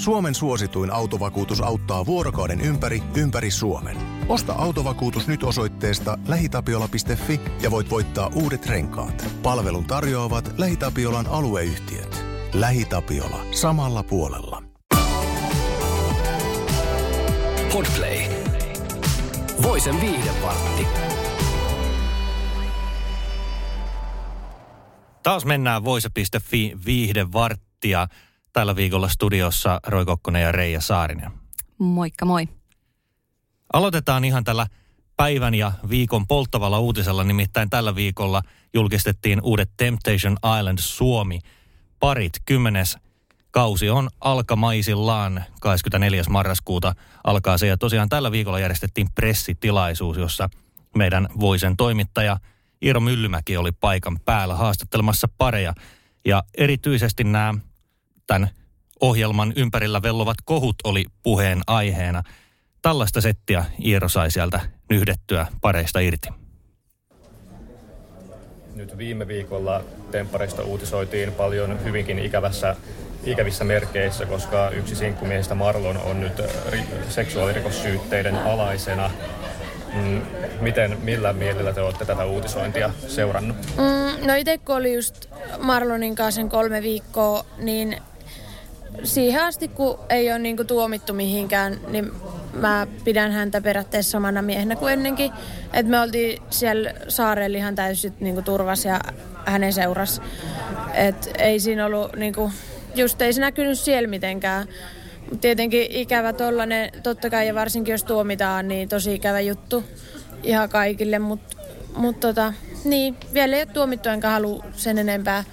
Suomen suosituin autovakuutus auttaa vuorokauden ympäri, ympäri Suomen. Osta autovakuutus nyt osoitteesta lähitapiola.fi ja voit voittaa uudet renkaat. Palvelun tarjoavat LähiTapiolan alueyhtiöt. LähiTapiola. Samalla puolella. Podplay. Voisen viihdepartti. Taas mennään voise.fi viihdevarttia. Tällä viikolla studiossa Roy Kokkonen ja Reija Saarinen. Moikka moi. Aloitetaan ihan tällä päivän ja viikon polttavalla uutisella. Nimittäin tällä viikolla julkistettiin uudet Temptation Island Suomi. Parit kymmenes kausi on alkamaisillaan 24. marraskuuta alkaa se. Ja tosiaan tällä viikolla järjestettiin pressitilaisuus, jossa meidän Voisen toimittaja Iiro Myllymäki oli paikan päällä haastattelemassa pareja. Ja erityisesti nämä tämän ohjelman ympärillä vellovat kohut oli puheen aiheena. Tällaista settiä Iiro sai sieltä nyhdettyä pareista irti. Nyt viime viikolla Temppareista uutisoitiin paljon hyvinkin ikävässä, ikävissä merkeissä, koska yksi sinkkumiehistä Marlon on nyt ri- seksuaalirikossyytteiden alaisena. Mm, Miten, millä mielellä te olette tätä uutisointia seurannut? Mm, no itse kun oli just Marlonin kanssa sen kolme viikkoa, niin siihen asti kun ei ole niinku tuomittu mihinkään, niin mä pidän häntä periaatteessa samana miehenä kuin ennenkin. Et me oltiin siellä saarella ihan täysin niinku turvassa ja hänen seurassa. Et ei siinä ollut niinku, just ei se näkynyt siellä mitenkään. Mut tietenkin ikävä tollanen, totta kai ja varsinkin jos tuomitaan, niin tosi ikävä juttu ihan kaikille, mutta mut tota, niin, vielä ei ole tuomittu enkä halua sen enempää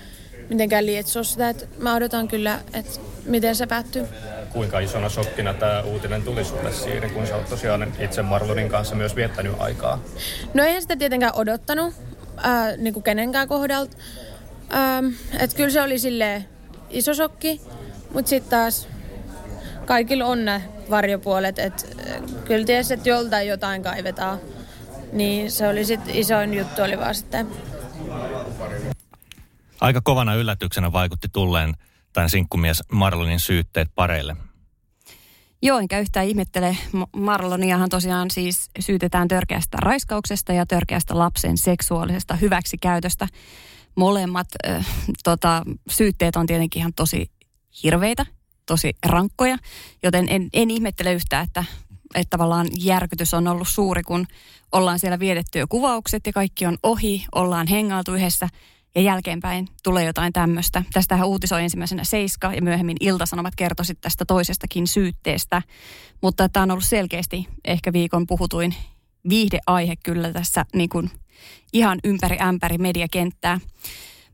mitenkään lietsoa sitä, että mä odotan kyllä, että miten se päättyy. Kuinka isona shokkina tämä uutinen tuli sulle siinä, kun sä oot tosiaan itse Marlonin kanssa myös viettänyt aikaa? No eihän sitä tietenkään odottanut, ää, niin kuin kenenkään kohdalta. Ähm, että kyllä se oli silleen iso shokki, mutta sitten taas kaikilla on ne varjopuolet, että kyllä tiesi, että joltain jotain kaivetaan. Niin se oli sitten isoin juttu oli vaan sitten Aika kovana yllätyksenä vaikutti tulleen tämän sinkkumies Marlonin syytteet pareille. Joo, enkä yhtään ihmettele. Marloniahan tosiaan siis syytetään törkeästä raiskauksesta ja törkeästä lapsen seksuaalisesta hyväksikäytöstä. Molemmat äh, tota, syytteet on tietenkin ihan tosi hirveitä, tosi rankkoja, joten en, en ihmettele yhtään, että, että tavallaan järkytys on ollut suuri, kun ollaan siellä viedetty jo kuvaukset ja kaikki on ohi, ollaan hengailtu yhdessä ja jälkeenpäin tulee jotain tämmöistä. Tästähän uutisoi ensimmäisenä Seiska ja myöhemmin Iltasanomat kertoi tästä toisestakin syytteestä. Mutta tämä on ollut selkeästi ehkä viikon puhutuin viihdeaihe kyllä tässä niin kuin ihan ympäri ämpäri mediakenttää.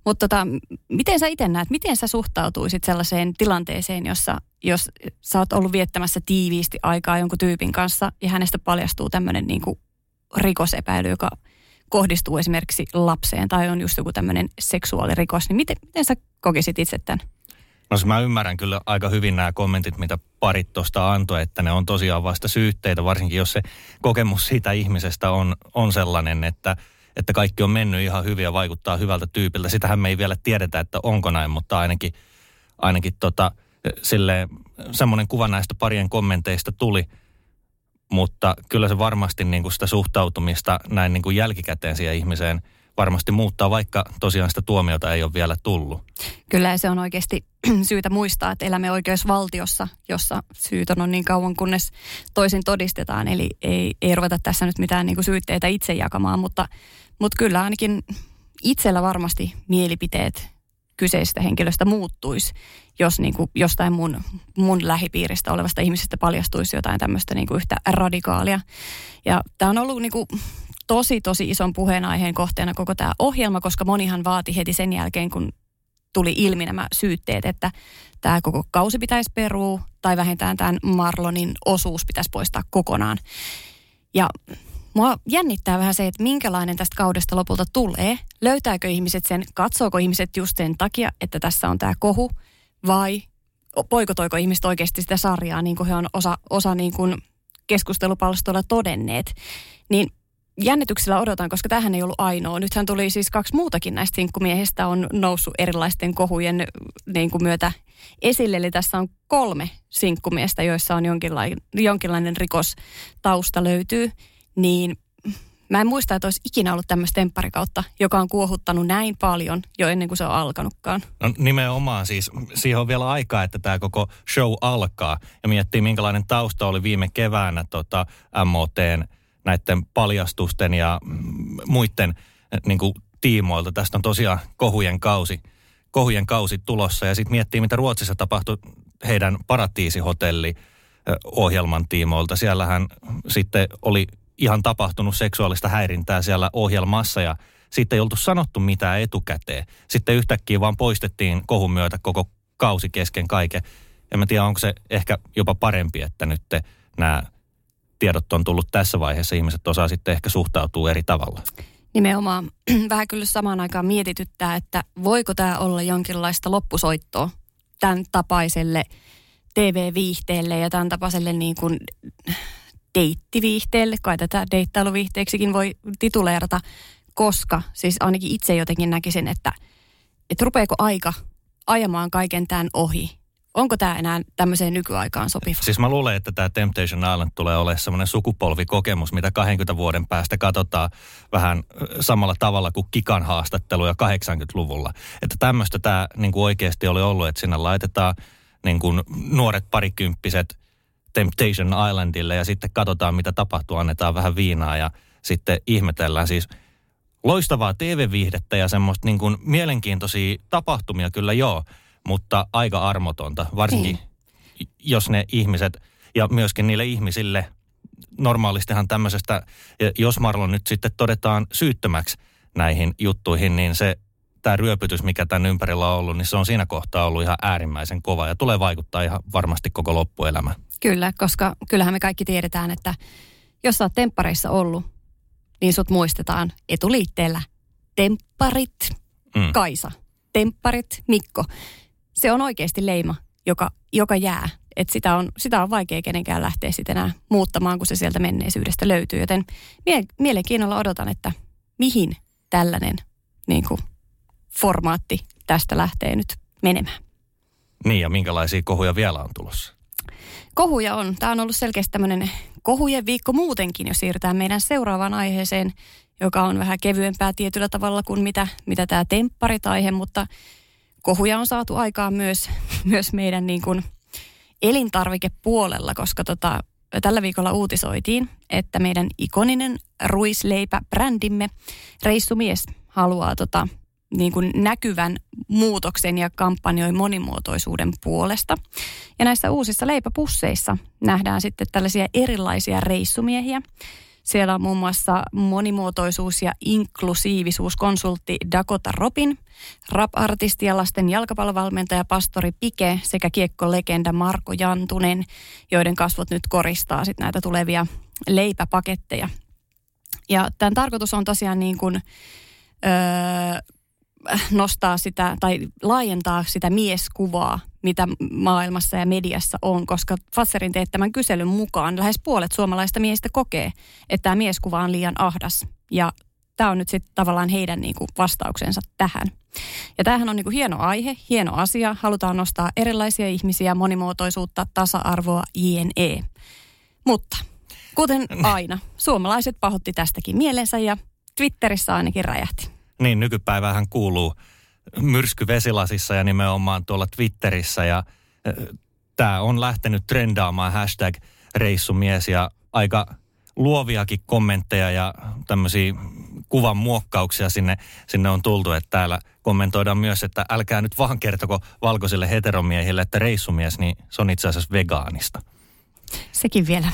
Mutta tota, miten sä itse näet, miten sä suhtautuisit sellaiseen tilanteeseen, jossa jos sä oot ollut viettämässä tiiviisti aikaa jonkun tyypin kanssa ja hänestä paljastuu tämmöinen niin kuin rikosepäily, joka kohdistuu esimerkiksi lapseen tai on just joku tämmöinen seksuaalirikos, niin miten, miten sä kokisit itse tämän? No mä ymmärrän kyllä aika hyvin nämä kommentit, mitä parit tuosta antoi, että ne on tosiaan vasta syytteitä, varsinkin jos se kokemus siitä ihmisestä on, on sellainen, että, että kaikki on mennyt ihan hyvin ja vaikuttaa hyvältä tyypiltä. Sitähän me ei vielä tiedetä, että onko näin, mutta ainakin, ainakin tota, sille semmoinen kuva näistä parien kommenteista tuli. Mutta kyllä se varmasti niin kuin sitä suhtautumista näin niin kuin jälkikäteen siihen ihmiseen varmasti muuttaa, vaikka tosiaan sitä tuomiota ei ole vielä tullut. Kyllä se on oikeasti syytä muistaa, että elämme oikeusvaltiossa, jossa syytön on niin kauan, kunnes toisin todistetaan. Eli ei, ei ruveta tässä nyt mitään niin kuin syytteitä itse jakamaan, mutta, mutta kyllä ainakin itsellä varmasti mielipiteet kyseisestä henkilöstä muuttuisi, jos niin kuin jostain mun, mun lähipiiristä olevasta ihmisestä paljastuisi jotain tämmöistä niin kuin yhtä radikaalia. Ja tämä on ollut niin kuin tosi, tosi ison puheenaiheen kohteena koko tämä ohjelma, koska monihan vaati heti sen jälkeen, kun tuli ilmi nämä syytteet, että tämä koko kausi pitäisi perua tai vähintään tämän Marlonin osuus pitäisi poistaa kokonaan. Ja mua jännittää vähän se, että minkälainen tästä kaudesta lopulta tulee. Löytääkö ihmiset sen, katsooko ihmiset just sen takia, että tässä on tämä kohu, vai poikotoiko ihmiset oikeasti sitä sarjaa, niin kuin he on osa, osa niin kuin keskustelupalstoilla todenneet. Niin jännityksellä odotan, koska tähän ei ollut ainoa. Nythän tuli siis kaksi muutakin näistä sinkkumiehistä on noussut erilaisten kohujen niin kuin myötä esille. Eli tässä on kolme sinkkumiestä, joissa on jonkinlainen, jonkinlainen rikostausta löytyy. Niin mä en muista, että olisi ikinä ollut tämmöistä tempparikautta, joka on kuohuttanut näin paljon jo ennen kuin se on alkanutkaan. No nimenomaan siis, siihen on vielä aikaa, että tämä koko show alkaa. Ja miettii, minkälainen tausta oli viime keväänä tota, MOTn näiden paljastusten ja mm, muiden niin kuin, tiimoilta. Tästä on tosiaan kohujen kausi, kohujen kausi tulossa. Ja sitten miettii, mitä Ruotsissa tapahtui heidän paratiisihotelli ohjelman tiimoilta. Siellähän sitten oli ihan tapahtunut seksuaalista häirintää siellä ohjelmassa ja sitten ei oltu sanottu mitään etukäteen. Sitten yhtäkkiä vaan poistettiin kohun myötä koko kausi kesken kaiken. En mä tiedä, onko se ehkä jopa parempi, että nyt nämä tiedot on tullut tässä vaiheessa. Ihmiset osaa sitten ehkä suhtautua eri tavalla. Nimenomaan vähän kyllä samaan aikaan mietityttää, että voiko tämä olla jonkinlaista loppusoittoa tämän tapaiselle TV-viihteelle ja tämän tapaiselle niin kuin deittiviihteelle, kai tätä deittailuviihteeksikin voi tituleerata, koska siis ainakin itse jotenkin näkisin, että, että rupeeko aika ajamaan kaiken tämän ohi. Onko tämä enää tämmöiseen nykyaikaan sopiva? Siis mä luulen, että tämä Temptation Island tulee olemaan semmoinen sukupolvikokemus, mitä 20 vuoden päästä katsotaan vähän samalla tavalla kuin Kikan haastatteluja 80-luvulla. Että tämmöistä tämä niin kuin oikeasti oli ollut, että sinne laitetaan niin kuin nuoret parikymppiset Temptation Islandille ja sitten katsotaan, mitä tapahtuu, annetaan vähän viinaa ja sitten ihmetellään. Siis loistavaa TV-viihdettä ja semmoista niin kuin mielenkiintoisia tapahtumia kyllä joo, mutta aika armotonta, varsinkin niin. jos ne ihmiset ja myöskin niille ihmisille normaalistihan tämmöisestä, jos Marlon nyt sitten todetaan syyttömäksi näihin juttuihin, niin se tämä ryöpytys, mikä tämän ympärillä on ollut, niin se on siinä kohtaa ollut ihan äärimmäisen kova ja tulee vaikuttaa ihan varmasti koko loppuelämä. Kyllä, koska kyllähän me kaikki tiedetään, että jos sä oot temppareissa ollut, niin sut muistetaan etuliitteellä tempparit mm. Kaisa, tempparit Mikko. Se on oikeasti leima, joka, joka jää. Et sitä, on, sitä on vaikea kenenkään lähteä sitten enää muuttamaan, kun se sieltä menneisyydestä löytyy. Joten mie- mielenkiinnolla odotan, että mihin tällainen niin kuin, formaatti tästä lähtee nyt menemään. Niin ja minkälaisia kohuja vielä on tulossa? Kohuja on. Tämä on ollut selkeästi tämmöinen kohujen viikko muutenkin, jos siirrytään meidän seuraavaan aiheeseen, joka on vähän kevyempää tietyllä tavalla kuin mitä, mitä tämä tempparit-aihe, mutta kohuja on saatu aikaan myös, myös meidän niin kuin elintarvikepuolella, koska tota, tällä viikolla uutisoitiin, että meidän ikoninen ruisleipä-brändimme Reissumies haluaa tota, niin kuin näkyvän muutoksen ja kampanjoi monimuotoisuuden puolesta. Ja näissä uusissa leipäpusseissa nähdään sitten tällaisia erilaisia reissumiehiä. Siellä on muun muassa monimuotoisuus- ja inklusiivisuuskonsultti Dakota Robin, rap-artisti ja lasten jalkapallovalmentaja Pastori Pike sekä kiekkolegenda Marko Jantunen, joiden kasvot nyt koristaa sitten näitä tulevia leipäpaketteja. Ja tämän tarkoitus on tosiaan niin kuin, öö, nostaa sitä tai laajentaa sitä mieskuvaa, mitä maailmassa ja mediassa on, koska Fasserin teettämän kyselyn mukaan lähes puolet suomalaista miehistä kokee, että tämä mieskuva on liian ahdas. Ja tämä on nyt sitten tavallaan heidän niin kuin vastauksensa tähän. Ja tämähän on niin kuin hieno aihe, hieno asia. Halutaan nostaa erilaisia ihmisiä, monimuotoisuutta, tasa-arvoa, jne. Mutta kuten aina, suomalaiset pahotti tästäkin mielensä ja Twitterissä ainakin räjähti. Niin, nykypäivähän kuuluu myrsky vesilasissa ja nimenomaan tuolla Twitterissä ja tämä on lähtenyt trendaamaan hashtag reissumies ja aika luoviakin kommentteja ja tämmöisiä kuvan muokkauksia sinne, sinne on tultu, että täällä kommentoidaan myös, että älkää nyt vaan kertoko valkoisille heteromiehille, että reissumies, niin se on itse asiassa vegaanista. Sekin vielä.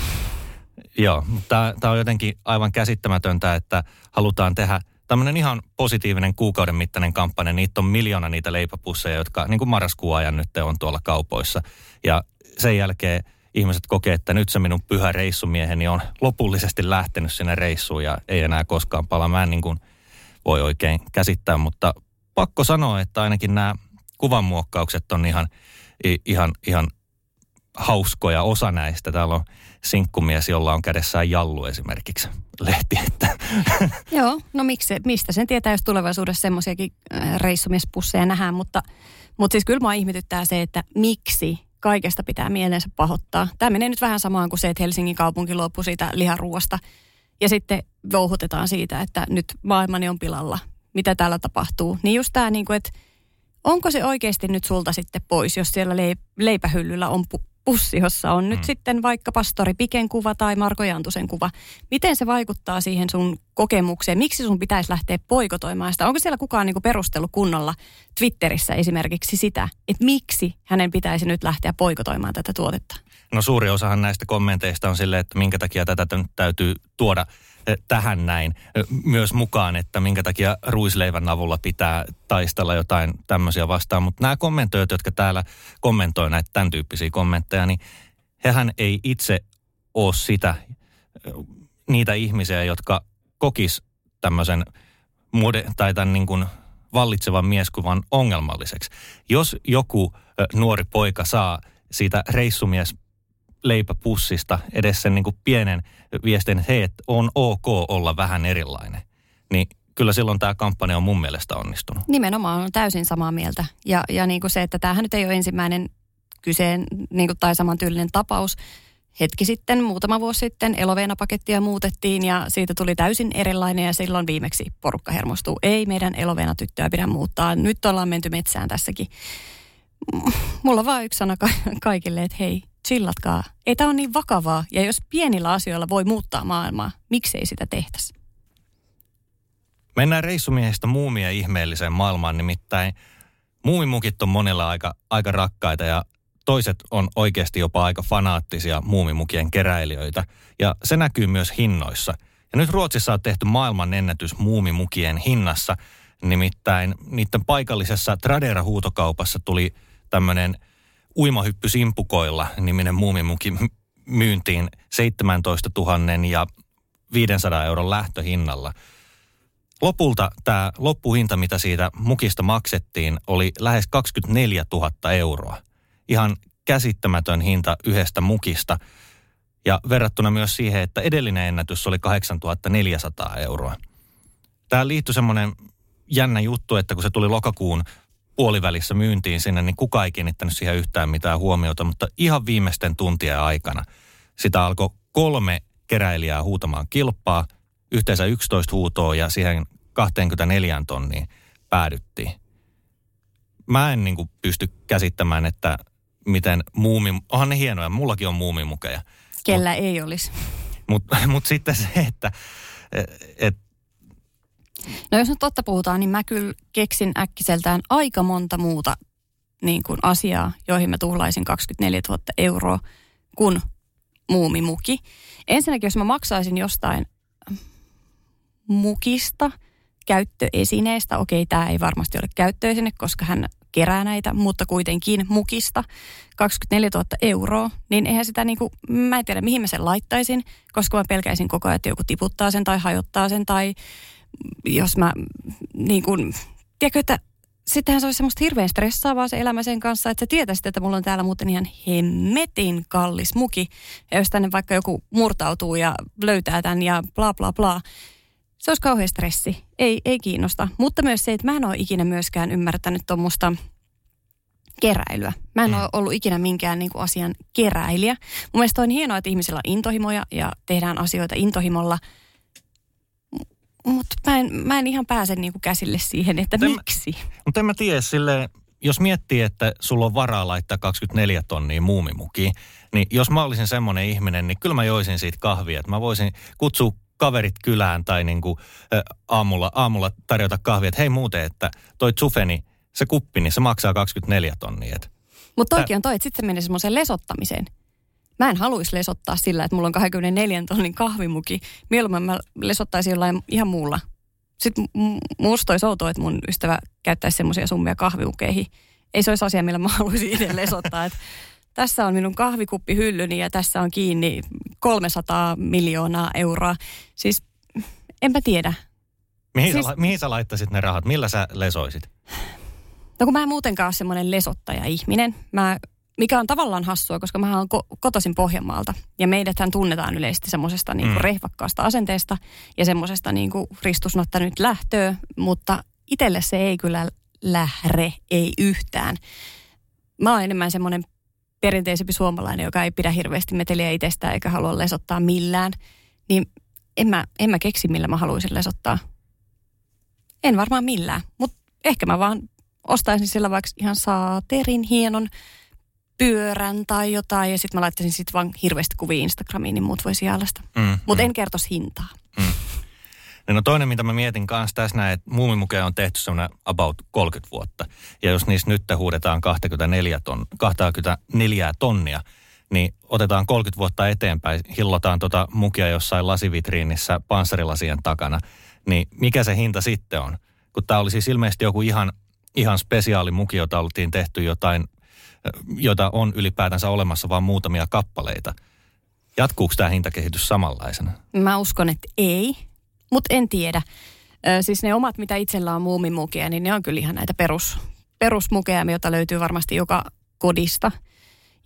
Joo, tämä on jotenkin aivan käsittämätöntä, että halutaan tehdä tämmöinen ihan positiivinen kuukauden mittainen kampanja. Niitä on miljoona niitä leipäpusseja, jotka niin kuin marraskuun ajan nyt on tuolla kaupoissa. Ja sen jälkeen ihmiset kokee, että nyt se minun pyhä reissumieheni on lopullisesti lähtenyt sinne reissuun ja ei enää koskaan palaa. Mä en niin kuin voi oikein käsittää, mutta pakko sanoa, että ainakin nämä kuvanmuokkaukset on ihan, ihan, ihan hauskoja osa näistä. Täällä on sinkkumies, jolla on kädessään jallu esimerkiksi lehti. Että. Joo, no miksi, mistä sen tietää, jos tulevaisuudessa semmoisiakin äh, reissumiespusseja nähdään, mutta, mutta siis kyllä mua ihmetyttää se, että miksi kaikesta pitää mielensä pahoittaa. Tämä menee nyt vähän samaan kuin se, että Helsingin kaupunki luopui siitä liharuosta ja sitten vouhutetaan siitä, että nyt maailmani on pilalla. Mitä täällä tapahtuu? Niin just tämä, niin kuin, että onko se oikeasti nyt sulta sitten pois, jos siellä leipähyllyllä on pussi, jossa on nyt mm. sitten vaikka pastori Piken kuva tai Marko Jantusen kuva. Miten se vaikuttaa siihen sun kokemukseen? Miksi sun pitäisi lähteä poikotoimaan sitä? Onko siellä kukaan niin perustellut kunnolla Twitterissä esimerkiksi sitä, että miksi hänen pitäisi nyt lähteä poikotoimaan tätä tuotetta? No suuri osahan näistä kommenteista on silleen, että minkä takia tätä täytyy tuoda tähän näin myös mukaan, että minkä takia ruisleivän avulla pitää taistella jotain tämmöisiä vastaan. Mutta nämä kommentoijat, jotka täällä kommentoivat näitä tämän tyyppisiä kommentteja, niin hehän ei itse ole sitä, niitä ihmisiä, jotka kokis tämmöisen mode, tai tämän niin kuin vallitsevan mieskuvan ongelmalliseksi. Jos joku nuori poika saa siitä reissumies leipäpussista edes sen niin kuin pienen viestin, että hei, että on ok olla vähän erilainen, niin kyllä silloin tämä kampanja on mun mielestä onnistunut. Nimenomaan on täysin samaa mieltä. Ja, ja niin kuin se, että tämähän nyt ei ole ensimmäinen kyseen niin kuin, tai samantyylinen tapaus. Hetki sitten, muutama vuosi sitten, eloveenapakettia muutettiin ja siitä tuli täysin erilainen ja silloin viimeksi porukka hermostuu. Ei meidän eloveenatyttöä pidä muuttaa. Nyt ollaan menty metsään tässäkin. Mulla on vaan yksi sana kaikille, että hei, chillatkaa. Ei tämä ole niin vakavaa. Ja jos pienillä asioilla voi muuttaa maailmaa, miksei sitä tehtäisi? Mennään reissumiehestä muumia ihmeelliseen maailmaan, nimittäin muumimukit on monella aika, aika rakkaita ja toiset on oikeasti jopa aika fanaattisia muumimukien keräilijöitä. Ja se näkyy myös hinnoissa. Ja nyt Ruotsissa on tehty maailman ennätys muumimukien hinnassa. Nimittäin niiden paikallisessa Tradera-huutokaupassa tuli tämmöinen – uimahyppy simpukoilla niminen muumimuki myyntiin 17 000 ja 500 euron lähtöhinnalla. Lopulta tämä loppuhinta, mitä siitä mukista maksettiin, oli lähes 24 000 euroa. Ihan käsittämätön hinta yhdestä mukista. Ja verrattuna myös siihen, että edellinen ennätys oli 8400 euroa. Tämä liittyi semmoinen jännä juttu, että kun se tuli lokakuun puolivälissä myyntiin sinne, niin kukaan ei kiinnittänyt siihen yhtään mitään huomiota, mutta ihan viimeisten tuntien aikana sitä alkoi kolme keräilijää huutamaan kilpaa, yhteensä 11 huutoa ja siihen 24 tonniin päädyttiin. Mä en niin kuin pysty käsittämään, että miten muumi, onhan ne hienoja, mullakin on muumimukeja. Kellä mut, ei olisi. Mutta mut sitten se, että et, No jos nyt totta puhutaan, niin mä kyllä keksin äkkiseltään aika monta muuta niin kuin asiaa, joihin mä tuhlaisin 24 000 euroa, kun muumimuki. Ensinnäkin, jos mä maksaisin jostain mukista, käyttöesineestä, okei, tämä ei varmasti ole käyttöesine, koska hän kerää näitä, mutta kuitenkin mukista 24 000 euroa, niin eihän sitä niin kuin, mä en tiedä mihin mä sen laittaisin, koska mä pelkäisin koko ajan, että joku tiputtaa sen tai hajottaa sen tai jos mä niin kuin, tiedätkö, että sittenhän se olisi semmoista hirveän stressaavaa se elämä sen kanssa, että sä tietäisit, että mulla on täällä muuten ihan hemmetin kallis muki. Ja jos tänne vaikka joku murtautuu ja löytää tämän ja bla bla bla, se olisi kauhean stressi. Ei, ei kiinnosta. Mutta myös se, että mä en ole ikinä myöskään ymmärtänyt tuommoista keräilyä. Mä en mm. ole ollut ikinä minkään niin kuin, asian keräilijä. Mun mielestä on hienoa, että ihmisillä on intohimoja ja tehdään asioita intohimolla – mutta mä en, mä en ihan pääse niinku käsille siihen, että mutta miksi. Mutta en mä tiedä sille, jos miettii, että sulla on varaa laittaa 24 tonnia muumimukiin, niin jos mä olisin semmoinen ihminen, niin kyllä mä joisin siitä kahvia. Että mä voisin kutsua kaverit kylään tai niinku, ä, aamulla, aamulla tarjota kahvia, että hei muuten, että toi tsufeni, se kuppi, niin se maksaa 24 tonnia. Mutta toikin on toi, että sitten se menee semmoiseen lesottamiseen. Mä en haluaisi lesottaa sillä, että mulla on 24 tonnin kahvimuki. Mieluummin mä lesottaisin jollain ihan muulla. Sitten musta olisi outoa, että mun ystävä käyttäisi semmoisia summia kahvimukeihin. Ei se olisi asia, millä mä haluaisin itse lesottaa. Että tässä on minun kahvikuppi hyllyni ja tässä on kiinni 300 miljoonaa euroa. Siis enpä tiedä. Mihin, siis, sä, mihin sä laittaisit ne rahat? Millä sä lesoisit? No kun mä en muutenkaan ole semmoinen lesottaja-ihminen. Mä mikä on tavallaan hassua, koska mä oon ko- kotoisin Pohjanmaalta. Ja meidäthän tunnetaan yleisesti semmoisesta niin mm. rehvakkaasta asenteesta ja semmoisesta niin ristusnotta nyt lähtöä, mutta itselle se ei kyllä lähre, ei yhtään. Mä oon enemmän semmoinen perinteisempi suomalainen, joka ei pidä hirveästi meteliä itsestään eikä halua lesottaa millään. Niin en mä, en mä keksi, millä mä haluaisin lesottaa. En varmaan millään, mutta ehkä mä vaan ostaisin sillä vaikka ihan saaterin hienon pyörän tai jotain ja sitten mä laittaisin sitten vaan hirveästi kuvia Instagramiin, niin muut voisi jäljestä. Mm, Mutta mm. en kertoisi hintaa. Mm. No toinen, mitä mä mietin kanssa tässä näin, että muumimukeja on tehty semmoinen about 30 vuotta. Ja jos niissä nyt huudetaan 24, ton, 24 tonnia, niin otetaan 30 vuotta eteenpäin, hillotaan tota mukia jossain lasivitriinissä panssarilasien takana, niin mikä se hinta sitten on? Kun tämä oli siis ilmeisesti joku ihan, ihan spesiaali muki, jota oltiin tehty jotain, jota on ylipäätänsä olemassa vain muutamia kappaleita. Jatkuuko tämä hintakehitys samanlaisena? Mä uskon, että ei, mutta en tiedä. Ö, siis ne omat, mitä itsellä on muumimukia, niin ne on kyllä ihan näitä perus, perusmukeja, joita löytyy varmasti joka kodista –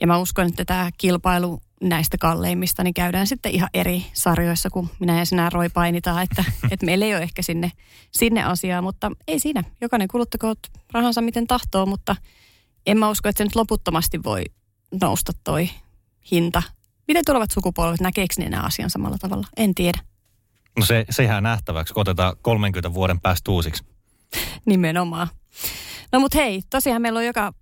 ja mä uskon, että tämä kilpailu näistä kalleimmista niin käydään sitten ihan eri sarjoissa, kun minä ja sinä Roi painitaan, että, että meillä ei ole ehkä sinne, sinne asiaa, mutta ei siinä. Jokainen kuluttakoot rahansa miten tahtoo, mutta en mä usko, että se nyt loputtomasti voi nousta toi hinta. Miten tulevat sukupolvet, näkeekö ne nämä asian samalla tavalla? En tiedä. No se, se jää nähtäväksi, kun otetaan 30 vuoden päästä uusiksi. Nimenomaan. No mut hei, tosiaan meillä on joka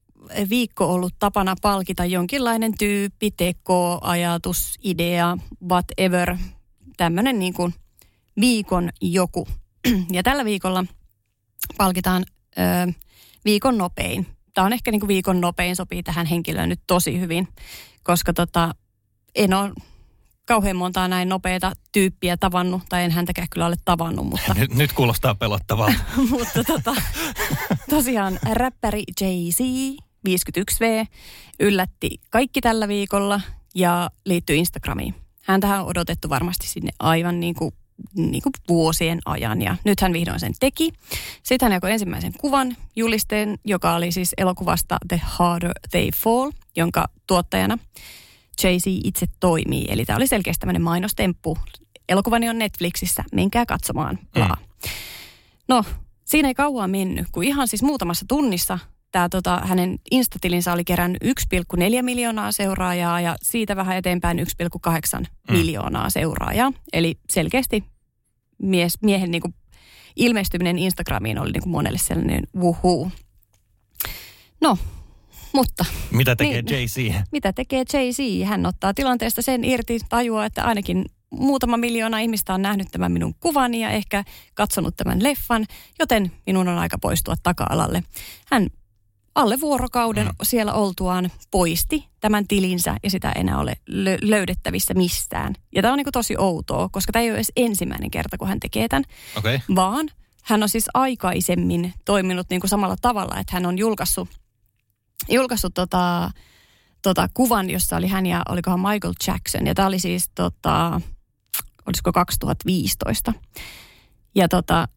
viikko ollut tapana palkita jonkinlainen tyyppi, teko, ajatus, idea, whatever, tämmöinen niin kuin viikon joku. Ja tällä viikolla palkitaan ö, viikon nopein. Tämä on ehkä niin kuin viikon nopein, sopii tähän henkilöön nyt tosi hyvin, koska tota, en ole kauhean montaa näin nopeita tyyppiä tavannut, tai en häntäkään kyllä ole tavannut. Mutta... Nyt, nyt kuulostaa pelottavaa. mutta tota, tosiaan räppäri Jay-Z 51V yllätti kaikki tällä viikolla ja liittyi Instagramiin. Häntä on odotettu varmasti sinne aivan niin kuin, niin kuin vuosien ajan ja nyt hän vihdoin sen teki. Sitten hän jakoi ensimmäisen kuvan julisteen, joka oli siis elokuvasta The Harder They Fall, jonka tuottajana Jay-Z itse toimii. Eli tämä oli selkeästi tämmöinen mainostemppu. Elokuvani on Netflixissä, menkää katsomaan. Mm. No, siinä ei kauan mennyt, kun ihan siis muutamassa tunnissa tämä tota, hänen Instatilinsä oli kerännyt 1,4 miljoonaa seuraajaa ja siitä vähän eteenpäin 1,8 mm. miljoonaa seuraajaa. Eli selkeästi mies, miehen niin kuin ilmestyminen Instagramiin oli niin kuin monelle sellainen wuhuu. No, mutta... Mitä tekee niin, Jay-Z? Mitä tekee Jay-Z? Hän ottaa tilanteesta sen irti, tajuaa, että ainakin muutama miljoona ihmistä on nähnyt tämän minun kuvani ja ehkä katsonut tämän leffan, joten minun on aika poistua taka-alalle. Hän alle vuorokauden mm. siellä oltuaan poisti tämän tilinsä ja sitä ei enää ole lö- löydettävissä mistään. Ja tämä on niin tosi outoa, koska tämä ei ole edes ensimmäinen kerta, kun hän tekee tämän, okay. vaan hän on siis aikaisemmin toiminut niin kuin samalla tavalla, että hän on julkaissut, julkaissut tota, tota kuvan, jossa oli hän ja olikohan Michael Jackson. Ja tämä oli siis, tota, olisiko 2015. Ja tota,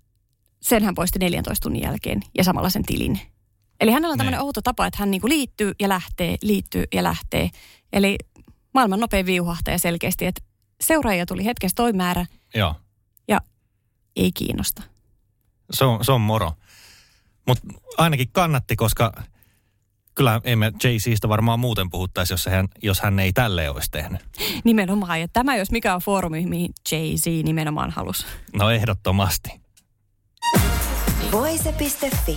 sen hän poisti 14 tunnin jälkeen ja samalla sen tilin. Eli hänellä on tämmöinen outo tapa, että hän niinku liittyy ja lähtee, liittyy ja lähtee. Eli maailman nopein viuhahtaja selkeästi, että seuraajia tuli hetkessä toi määrä. Joo. Ja ei kiinnosta. Se on, se on moro. Mutta ainakin kannatti, koska kyllä emme Jay-Zistä varmaan muuten puhuttaisi, jos hän, jos hän ei tälleen olisi tehnyt. Nimenomaan, ja tämä jos mikä on foorumi, mihin Jay-Z nimenomaan halusi. No ehdottomasti. Voise.fi